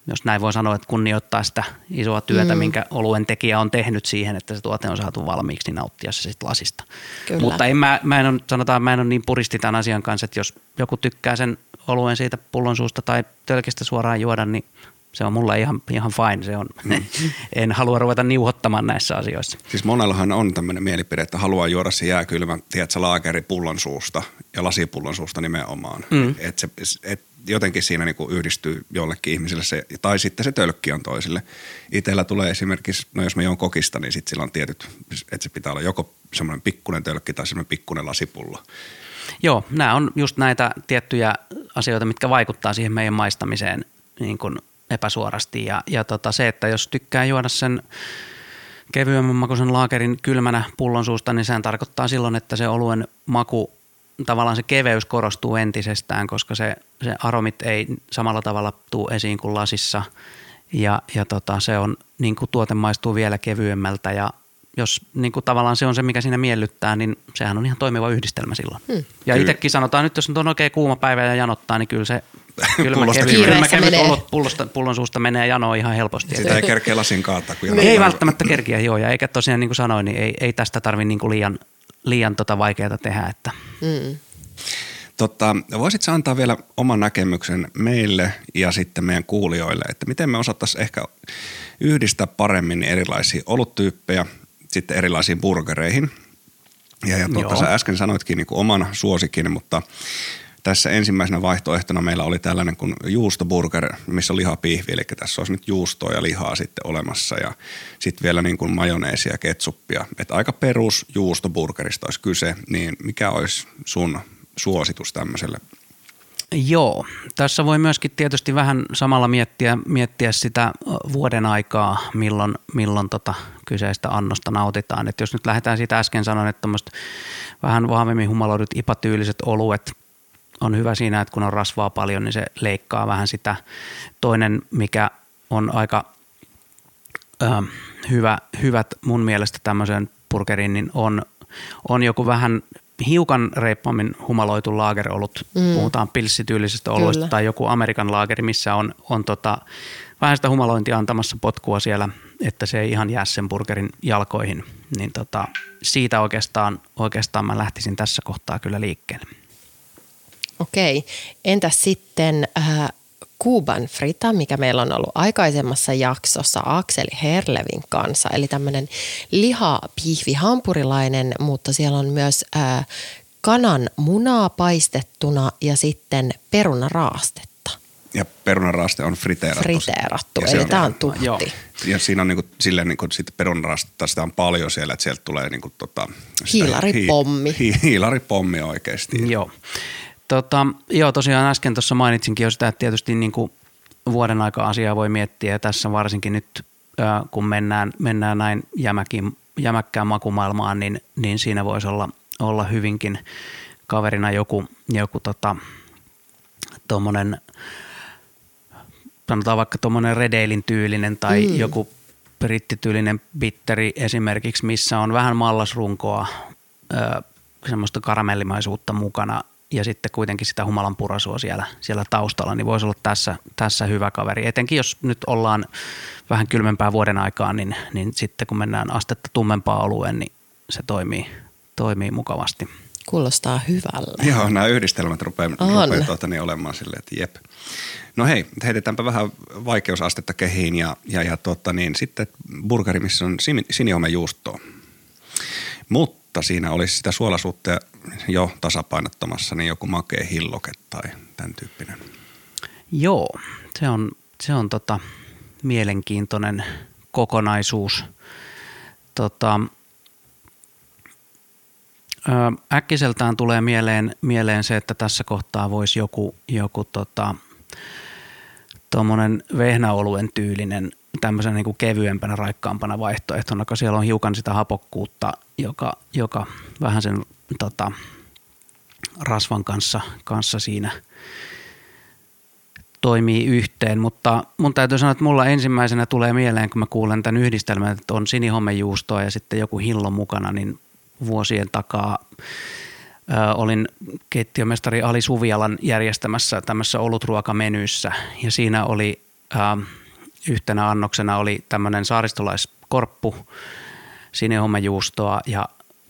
jos näin voi sanoa, että kunnioittaa sitä isoa työtä, mm. minkä oluen tekijä on tehnyt siihen, että se tuote on saatu valmiiksi, niin nauttia se sitten lasista. Kyllä. Mutta en mä, mä en ole, sanotaan, mä en ole niin puristi tämän asian kanssa, että jos joku tykkää sen oluen siitä pullon suusta tai tölkistä suoraan juoda, niin se on mulla ihan, ihan fine. Se on, mm. en halua ruveta niuhottamaan näissä asioissa. Siis monellahan on tämmöinen mielipide, että haluaa juoda se jääkylmä, tiedätkö, laakeri pullon suusta ja lasipullon suusta nimenomaan. Mm. Et se, et jotenkin siinä niin kuin yhdistyy jollekin ihmiselle se, tai sitten se tölkki on toisille. Itellä tulee esimerkiksi, no jos me juon kokista, niin sitten sillä on tietyt, että se pitää olla joko semmoinen pikkunen tölkki tai semmoinen pikkunen lasipullo. Joo, nämä on just näitä tiettyjä asioita, mitkä vaikuttaa siihen meidän maistamiseen niin kuin epäsuorasti. Ja, ja tota se, että jos tykkää juoda sen kevyemmän makuisen laakerin kylmänä pullon suusta, niin sehän tarkoittaa silloin, että se oluen maku tavallaan se keveys korostuu entisestään, koska se, se aromit ei samalla tavalla tuu esiin kuin lasissa ja, ja tota, se on, niin kuin tuote maistuu vielä kevyemmältä ja jos niin kuin tavallaan se on se, mikä siinä miellyttää, niin sehän on ihan toimiva yhdistelmä silloin. Hmm. Ja itsekin sanotaan, nyt jos on oikein kuuma päivä ja janottaa, niin kyllä se kylmä kevyt, kylmä kevyt olot pullosta, pullon suusta menee janoon ihan helposti. Sitä ei kerkeä lasin kaataa. Kun ei välttämättä kerkeä, joo. Ja eikä tosiaan niin kuin sanoin, niin ei, ei tästä tarvitse niin liian, liian tota vaikeaa tehdä. Että. Mm. Totta, voisitko antaa vielä oman näkemyksen meille ja sitten meidän kuulijoille, että miten me osattaisiin ehkä yhdistää paremmin erilaisia oluttyyppejä sitten erilaisiin burgereihin. Ja, ja tuota, sä äsken sanoitkin niin kuin oman suosikin, mutta tässä ensimmäisenä vaihtoehtona meillä oli tällainen kuin juustoburger, missä on lihapihvi, eli tässä olisi nyt juustoa ja lihaa sitten olemassa ja sitten vielä niin kuin majoneesia ja ketsuppia. Että aika perus juustoburgerista olisi kyse, niin mikä olisi sun suositus tämmöiselle? Joo, tässä voi myöskin tietysti vähän samalla miettiä, miettiä sitä vuoden aikaa, milloin, milloin tota kyseistä annosta nautitaan. Et jos nyt lähdetään siitä äsken sanoin, että vähän vahvemmin humaloidut ipatyyliset oluet on hyvä siinä, että kun on rasvaa paljon, niin se leikkaa vähän sitä. Toinen, mikä on aika äh, hyvä, hyvät mun mielestä tämmöisen burgerin, niin on, on joku vähän hiukan reippaammin humaloitu laagerolut, mm. puhutaan pilssityylisestä oluista, Kyllä. tai joku Amerikan laageri, missä on, on tota, vähän sitä humalointia antamassa potkua siellä, että se ei ihan jää sen burgerin jalkoihin, niin tota, siitä oikeastaan, oikeastaan mä lähtisin tässä kohtaa kyllä liikkeelle. Okei, entäs sitten äh, Kuuban frita, mikä meillä on ollut aikaisemmassa jaksossa Akseli Herlevin kanssa, eli tämmöinen lihapiihvi hampurilainen, mutta siellä on myös äh, kanan munaa paistettuna ja sitten perunaraastetta. Ja perunaraaste on friteerattu. Friteerattu, eli tämä on tuhti. Joo. Ja siinä on niinku, silleen niinku, sit perunaraastetta, sitä on paljon siellä, että sieltä tulee niinku, tota, hiilaripommi. Hi, hi, hiilaripommi oikeasti. Joo. Tota, joo, tosiaan äsken tuossa mainitsinkin jo sitä, että tietysti niin kuin vuoden aika asiaa voi miettiä ja tässä varsinkin nyt, kun mennään, mennään näin jämäkin, jämäkkään makumaailmaan, niin, niin siinä voisi olla, olla hyvinkin kaverina joku, joku tota, tommonen, sanotaan vaikka tuommoinen redeilin tyylinen tai mm. joku brittityylinen bitteri esimerkiksi, missä on vähän mallasrunkoa, ö, semmoista karamellimaisuutta mukana – ja sitten kuitenkin sitä humalan purasua siellä, siellä taustalla, niin voisi olla tässä, tässä hyvä kaveri. Etenkin jos nyt ollaan vähän kylmempää vuoden aikaa, niin, niin sitten kun mennään astetta tummempaa olueen, niin se toimii, toimii mukavasti. Kuulostaa hyvälle. Joo, nämä yhdistelmät rupeaa, rupeaa tuota, niin olemaan silleen, että jep. No hei, heitetäänpä vähän vaikeusastetta kehiin ja, ja, ja tuota, niin, sitten burgeri, missä on juustoa. Mutta siinä olisi sitä suolasuutta jo tasapainottamassa, niin joku makea hilloke tai tämän tyyppinen. Joo, se on, se on tota, mielenkiintoinen kokonaisuus. Tota, äkkiseltään tulee mieleen, mieleen se, että tässä kohtaa voisi joku, joku tota, vehnäoluen tyylinen tämmöisen niin kuin kevyempänä, raikkaampana vaihtoehtona, koska siellä on hiukan sitä hapokkuutta, joka, joka vähän sen tota, rasvan kanssa, kanssa siinä toimii yhteen, mutta mun täytyy sanoa, että mulla ensimmäisenä tulee mieleen, kun mä kuulen tämän yhdistelmän, että on sinihomejuustoa ja sitten joku hillo mukana, niin vuosien takaa ö, olin keittiömestari Ali Suvialan järjestämässä tämmöisessä olutruokamenyssä ja siinä oli ö, yhtenä annoksena oli tämmöinen saaristolaiskorppu, sinihomejuustoa ja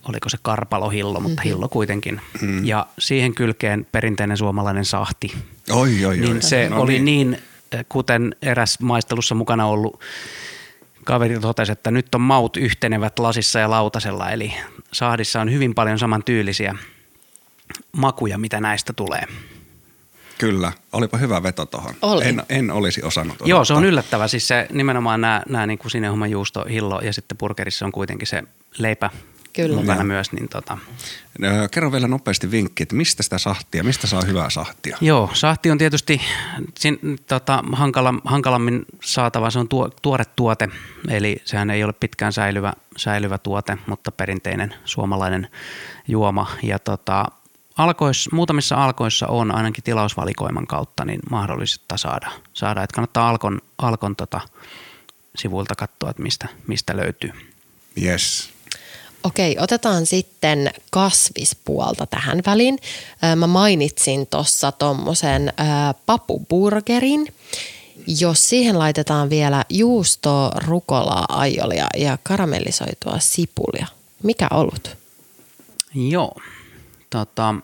oliko se karpalohillo, mutta mm-hmm. hillo kuitenkin. Mm. Ja siihen kylkeen perinteinen suomalainen sahti. Oi, oi, niin oi. se no oli niin. niin, kuten eräs maistelussa mukana ollut kaveri totesi, että nyt on maut yhtenevät lasissa ja lautasella. Eli sahdissa on hyvin paljon samantyylisiä makuja, mitä näistä tulee. Kyllä, olipa hyvä veto tuohon. Oli. En, en olisi osannut odottaa. Joo, se on yllättävä. Siis se nimenomaan nämä, nämä niin kuin juusto, hillo ja sitten burgerissa on kuitenkin se leipä Kyllä. mukana myös. Niin tota. Kerro vielä nopeasti vinkki, että mistä sitä sahtia, mistä saa hyvää sahtia? Joo, sahti on tietysti sin, tota, hankala, hankalammin saatava, se on tuo, tuore tuote, eli sehän ei ole pitkään säilyvä, säilyvä tuote, mutta perinteinen suomalainen juoma. Ja tota, alkois, muutamissa alkoissa on ainakin tilausvalikoiman kautta niin mahdollista saada. saada. Että kannattaa Alkon, Alkon tota, sivuilta katsoa, että mistä, mistä löytyy. Yes. Okei, otetaan sitten kasvispuolta tähän väliin. Mä mainitsin tuossa tuommoisen papuburgerin. Jos siihen laitetaan vielä juustoa, rukolaa, aiolia ja karamellisoitua sipulia, mikä olut? Joo, tota,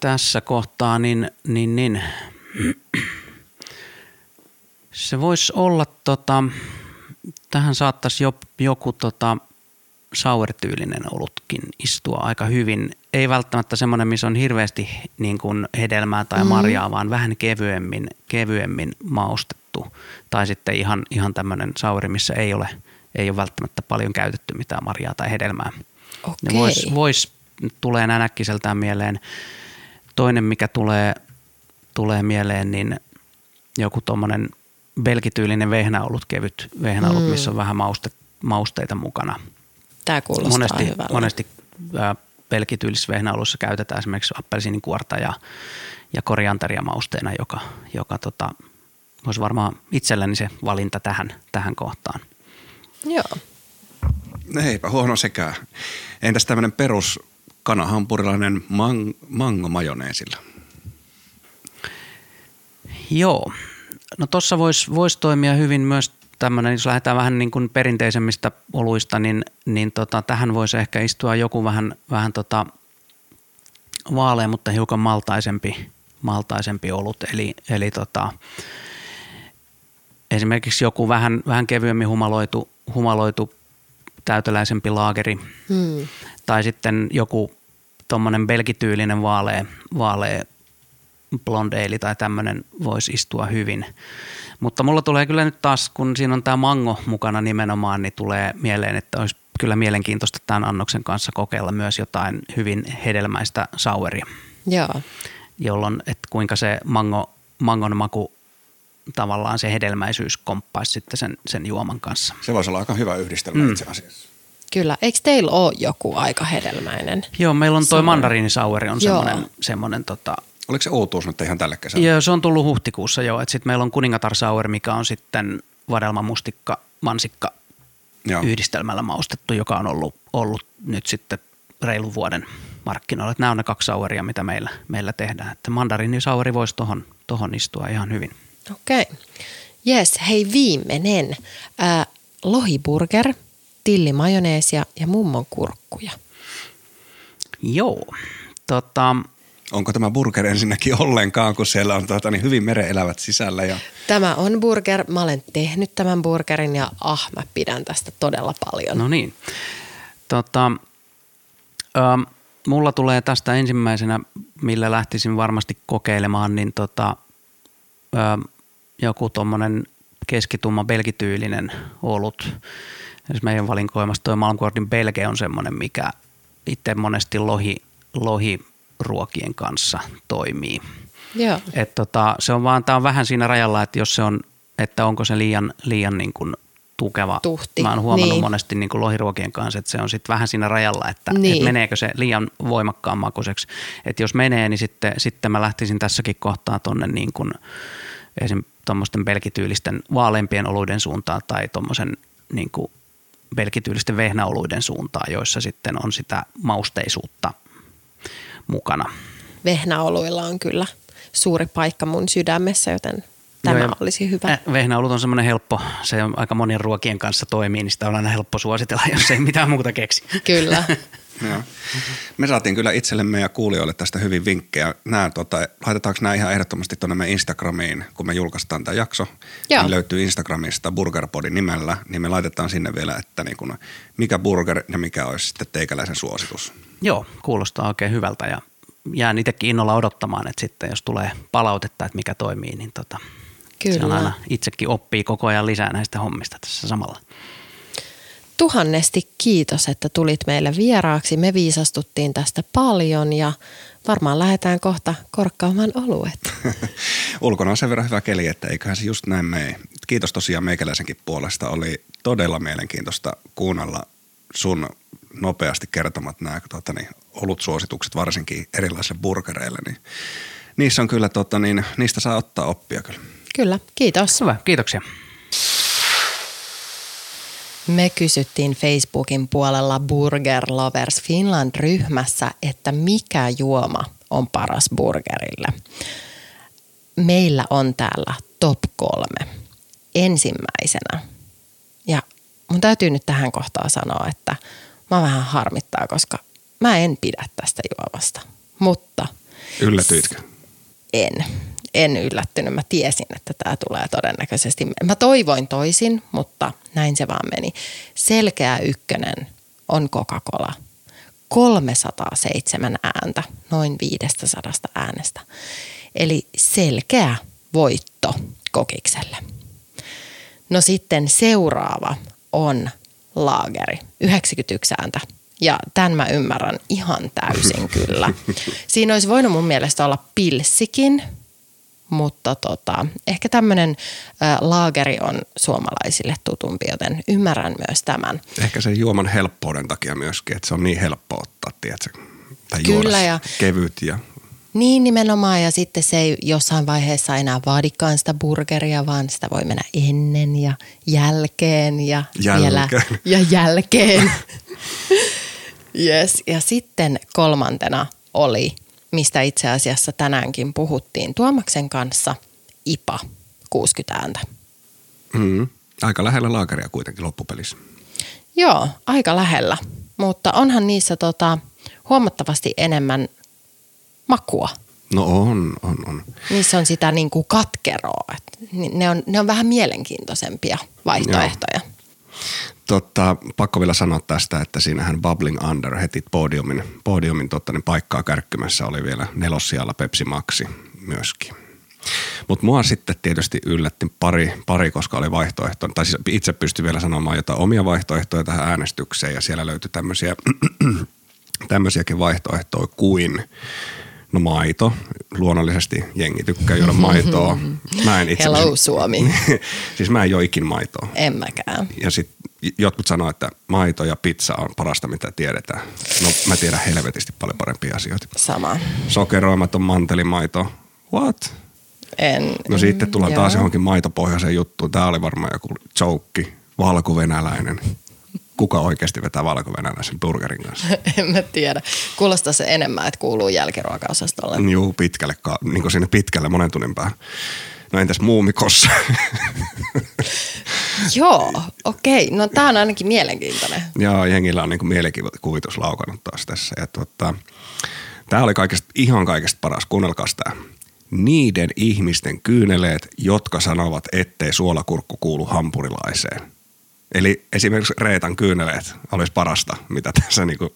tässä kohtaa niin, niin, niin se voisi olla tota, tähän saattaisi jo, joku tota, sour-tyylinen olutkin istua aika hyvin. Ei välttämättä semmoinen, missä on hirveästi niin kuin hedelmää tai mm. marjaa, vaan vähän kevyemmin, kevyemmin maustettu. Tai sitten ihan, ihan tämmöinen sauri, missä ei ole, ei ole välttämättä paljon käytetty mitään marjaa tai hedelmää. Okay. Vois, vois, tulee näin äkkiseltään mieleen. Toinen, mikä tulee, tulee mieleen, niin joku tuommoinen – belgityylinen vehnäolut, kevyt vehnäolut, mm. missä on vähän mauste, mausteita mukana. Tämä kuulostaa monesti, hyvältä. Monesti äh, belgityylisissä vehnäolussa käytetään esimerkiksi appelsiinikuorta ja, ja korianteria mausteena, joka, joka tota, olisi varmaan itselleni se valinta tähän, tähän kohtaan. Joo. Eipä huono sekään. Entäs tämmöinen perus kanahampurilainen mang- mango majoneesilla? Joo. No tuossa voisi vois toimia hyvin myös tämmöinen, jos lähdetään vähän niin kuin perinteisemmistä oluista, niin, niin tota, tähän voisi ehkä istua joku vähän, vähän tota vaalea, mutta hiukan maltaisempi, maltaisempi olut. Eli, eli tota, esimerkiksi joku vähän, vähän kevyemmin humaloitu, humaloitu täyteläisempi laageri hmm. tai sitten joku tuommoinen belgityylinen vaalea, vaalea blondeili tai tämmöinen voisi istua hyvin. Mutta mulla tulee kyllä nyt taas, kun siinä on tämä mango mukana nimenomaan, niin tulee mieleen, että olisi kyllä mielenkiintoista tämän annoksen kanssa kokeilla myös jotain hyvin hedelmäistä saueria. Joo. Jolloin, että kuinka se mango, mangon maku tavallaan se hedelmäisyys komppaisi sitten sen, sen juoman kanssa. Se voisi olla aika hyvä yhdistelmä mm. itse asiassa. Kyllä. Eikö teillä ole joku aika hedelmäinen? Joo, meillä on toi mandariinisaueri on semmoinen, semmoinen tota, Oliko se uutuus nyt ihan tälle kesälle? Joo, se on tullut huhtikuussa jo. Sitten meillä on kuningatar sour, mikä on sitten vadelma, mustikka, mansikka Joo. yhdistelmällä maustettu, joka on ollut, ollut nyt sitten reilun vuoden markkinoilla. Että nämä on ne kaksi saueria, mitä meillä, meillä tehdään. Että mandariinisauri voisi tuohon tohon istua ihan hyvin. Okei. Okay. Yes, hei viimeinen. Äh, lohiburger, tillimajoneesia ja mummon kurkkuja. Joo. Tota, Onko tämä burger ensinnäkin ollenkaan, kun siellä on tuota, niin hyvin mereelävät sisällä? Ja... Tämä on burger. Mä olen tehnyt tämän burgerin ja ah, mä pidän tästä todella paljon. No niin. Tota, ähm, mulla tulee tästä ensimmäisenä, millä lähtisin varmasti kokeilemaan, niin tota, ähm, joku tuommoinen keskitumma belgityylinen olut. Jos meidän valinkoimassa tuo Malmkortin Belge on semmoinen, mikä itse monesti lohi, lohi ruokien kanssa toimii. Joo. Et tota, se on vaan, tämä on vähän siinä rajalla, että jos se on, että onko se liian, liian niin kuin tukeva. Tuhti. Mä oon huomannut niin. monesti niin kuin lohiruokien kanssa, että se on sitten vähän siinä rajalla, että, niin. että meneekö se liian voimakkaan makuiseksi. Että jos menee, niin sitten, sitten mä lähtisin tässäkin kohtaa tuonne niin kuin esim. Tuommoisten belgityylisten vaalempien oluiden suuntaan tai tuommoisen niin kuin belgityylisten vehnäoluiden suuntaan, joissa sitten on sitä mausteisuutta mukana. Vehnäoluilla on kyllä suuri paikka mun sydämessä, joten tämä Joo, olisi hyvä. Eh, vehnäolut on semmoinen helppo, se on aika monien ruokien kanssa toimii, niin sitä on aina helppo suositella, jos ei mitään muuta keksi. Kyllä. Joo. Me saatiin kyllä itsellemme ja kuulijoille tästä hyvin vinkkejä. Nämä, tota, laitetaanko nämä ihan ehdottomasti tuonne meidän Instagramiin, kun me julkaistaan tämä jakso. Joo. Niin löytyy Instagramista Burgerpodin nimellä, niin me laitetaan sinne vielä, että niin kun, mikä burger ja mikä olisi sitten teikäläisen suositus. Joo, kuulostaa oikein hyvältä ja jään itsekin innolla odottamaan, että sitten jos tulee palautetta, että mikä toimii, niin tota, Kyllä. se on aina itsekin oppii koko ajan lisää näistä hommista tässä samalla. Tuhannesti kiitos, että tulit meille vieraaksi. Me viisastuttiin tästä paljon ja varmaan lähdetään kohta korkkaamaan oluet. Ulkona on sen verran hyvä keli, että eiköhän se just näin mene. Kiitos tosiaan meikäläisenkin puolesta. Oli todella mielenkiintoista kuunnella sun nopeasti kertomat nämä tuota, niin, olutsuositukset varsinkin erilaisille burgereille, niin niissä on kyllä, tuota, niin, niistä saa ottaa oppia kyllä. Kyllä, kiitos. Hyvä, kiitoksia. Me kysyttiin Facebookin puolella Burger Lovers Finland-ryhmässä, että mikä juoma on paras burgerille. Meillä on täällä top kolme ensimmäisenä. Ja mun täytyy nyt tähän kohtaan sanoa, että mä vähän harmittaa, koska mä en pidä tästä juomasta. Mutta... Yllätyitkö? En. En yllättynyt. Mä tiesin, että tämä tulee todennäköisesti. Mä toivoin toisin, mutta näin se vaan meni. Selkeä ykkönen on Coca-Cola. 307 ääntä, noin 500 äänestä. Eli selkeä voitto kokikselle. No sitten seuraava on laageri, 91 ääntä. Ja tämän mä ymmärrän ihan täysin kyllä. Siinä olisi voinut mun mielestä olla pilssikin, mutta tota, ehkä tämmöinen laageri on suomalaisille tutumpi, joten ymmärrän myös tämän. Ehkä sen juoman helppouden takia myöskin, että se on niin helppo ottaa, tiedätkö? Tai Kyllä ja kevyt ja Niin nimenomaan ja sitten se ei jossain vaiheessa enää vaadikaan sitä burgeria, vaan sitä voi mennä ennen ja jälkeen ja jälkeen. vielä ja jälkeen. yes. Ja sitten kolmantena oli, mistä itse asiassa tänäänkin puhuttiin Tuomaksen kanssa, IPA 60 ääntä. Mm, aika lähellä laakeria kuitenkin loppupelissä. Joo, aika lähellä, mutta onhan niissä tota, huomattavasti enemmän makua. No on, on, on. Niissä on sitä niin kuin katkeroa. Ne on, ne on vähän mielenkiintoisempia vaihtoehtoja. Joo. Totta, pakko vielä sanoa tästä, että siinähän Bubbling Under heti podiumin, podiumin totta, niin paikkaa kärkkymässä oli vielä nelossialla Pepsi Maxi myöskin. Mutta mua sitten tietysti yllätti pari, pari, koska oli vaihtoehto, tai siis itse pystyi vielä sanomaan jotain omia vaihtoehtoja tähän äänestykseen, ja siellä löytyi tämmöisiä, tämmöisiäkin vaihtoehtoja kuin No maito. Luonnollisesti jengi tykkää juoda maitoa. Mä en itse Hello Suomi. siis mä en jo ikin maitoa. En mäkään. Ja sitten jotkut sanoo, että maito ja pizza on parasta, mitä tiedetään. No mä tiedän helvetisti paljon parempia asioita. Sama. Sokeroimaton mantelimaito. What? En. No sitten tullaan joo. taas johonkin maitopohjaiseen juttuun. Tää oli varmaan joku joke, valkovenäläinen kuka oikeasti vetää valko-venäläisen burgerin kanssa? en mä tiedä. Kuulostaa se enemmän, että kuuluu jälkiruokaosastolle. Joo, pitkälle, niin kuin sinne pitkälle monen tunnin päähän. No entäs muumikossa? Joo, okei. Okay. No tää on ainakin mielenkiintoinen. Joo, jengillä on niinku mielikuvitus laukannut taas tässä. Ja tuota, tää oli kaikesta, ihan kaikesta paras. Kuunnelkaa tää. Niiden ihmisten kyyneleet, jotka sanovat, ettei suolakurkku kuulu hampurilaiseen. Eli esimerkiksi Reetan kyyneleet olisi parasta, mitä tässä niin kuin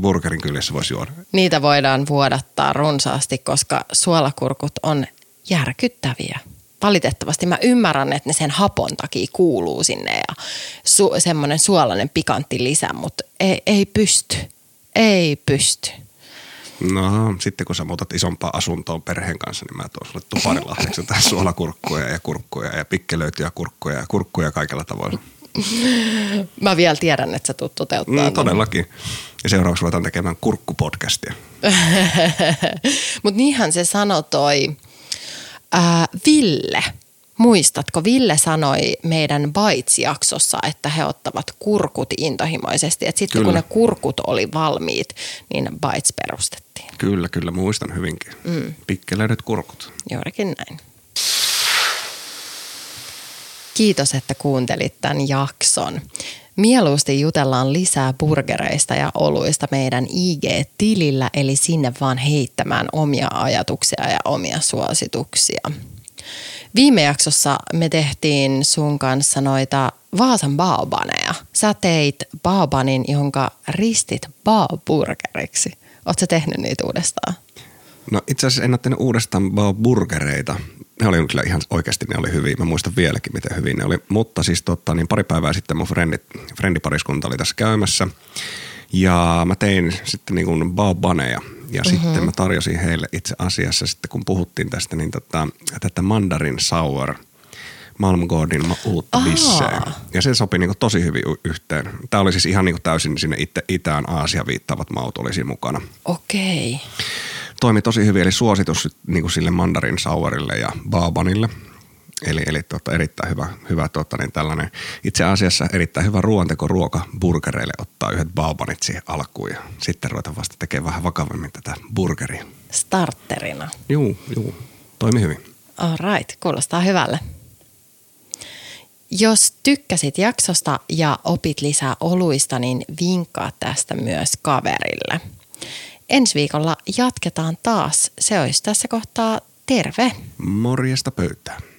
burgerin kyljessä voisi juoda. Niitä voidaan vuodattaa runsaasti, koska suolakurkut on järkyttäviä. Valitettavasti mä ymmärrän, että ne sen hapon takia kuuluu sinne ja su- semmoinen suolainen pikantti lisä, mutta ei, ei pysty. Ei pysty. No sitten kun sä muutat isompaa asuntoon perheen kanssa, niin mä tuon sulle tuparilahdeksi tässä suolakurkkuja ja kurkkuja ja pikkelöityjä kurkkuja ja kurkkuja kaikilla tavoilla. Mä vielä tiedän, että sä tulet toteuttaa. Mm, todellakin. Ja seuraavaksi ruvetaan tekemään kurkkupodcastia. Mutta niinhän se sanoi toi ää, Ville. Muistatko, Ville sanoi meidän Bites-jaksossa, että he ottavat kurkut intohimoisesti. Että sitten kun ne kurkut oli valmiit, niin Bites perustettiin. Kyllä, kyllä, muistan hyvinkin. Mm. Pikkelöidyt kurkut. Juurikin näin. Kiitos, että kuuntelit tämän jakson. Mieluusti jutellaan lisää burgereista ja oluista meidän IG-tilillä, eli sinne vaan heittämään omia ajatuksia ja omia suosituksia. Viime jaksossa me tehtiin sun kanssa noita Vaasan baobaneja. Sä teit baobanin, jonka ristit baoburgeriksi. Oletko tehnyt niitä uudestaan? No itse asiassa en ole tehnyt uudestaan baoburgereita ne oli kyllä ihan oikeasti, ne oli hyviä. Mä muistan vieläkin, miten hyvin ne oli. Mutta siis tota, niin pari päivää sitten mun frendit, frendipariskunta oli tässä käymässä. Ja mä tein sitten niin kuin baobaneja. Ja mm-hmm. sitten mä tarjosin heille itse asiassa sitten, kun puhuttiin tästä, niin tota, tätä mandarin sour – Malmgordin uutta bisseä. Ja se sopi niinku tosi hyvin yhteen. Tämä oli siis ihan niinku täysin sinne itä, itään Aasia viittavat maut oli siinä mukana. Okei. Okay toimi tosi hyvin, eli suositus niin kuin sille mandarin sauerille ja baabanille. Eli, eli tuota, erittäin hyvä, hyvä tuota, niin tällainen, itse asiassa erittäin hyvä ruoanteko ruoka burgereille ottaa yhdet baabanit siihen alkuun ja sitten ruveta vasta tekemään vähän vakavemmin tätä burgeria. Starterina. Juu, juu. Toimi hyvin. All right, kuulostaa hyvälle. Jos tykkäsit jaksosta ja opit lisää oluista, niin vinkkaa tästä myös kaverille – ensi viikolla jatketaan taas. Se olisi tässä kohtaa terve. Morjesta pöytään.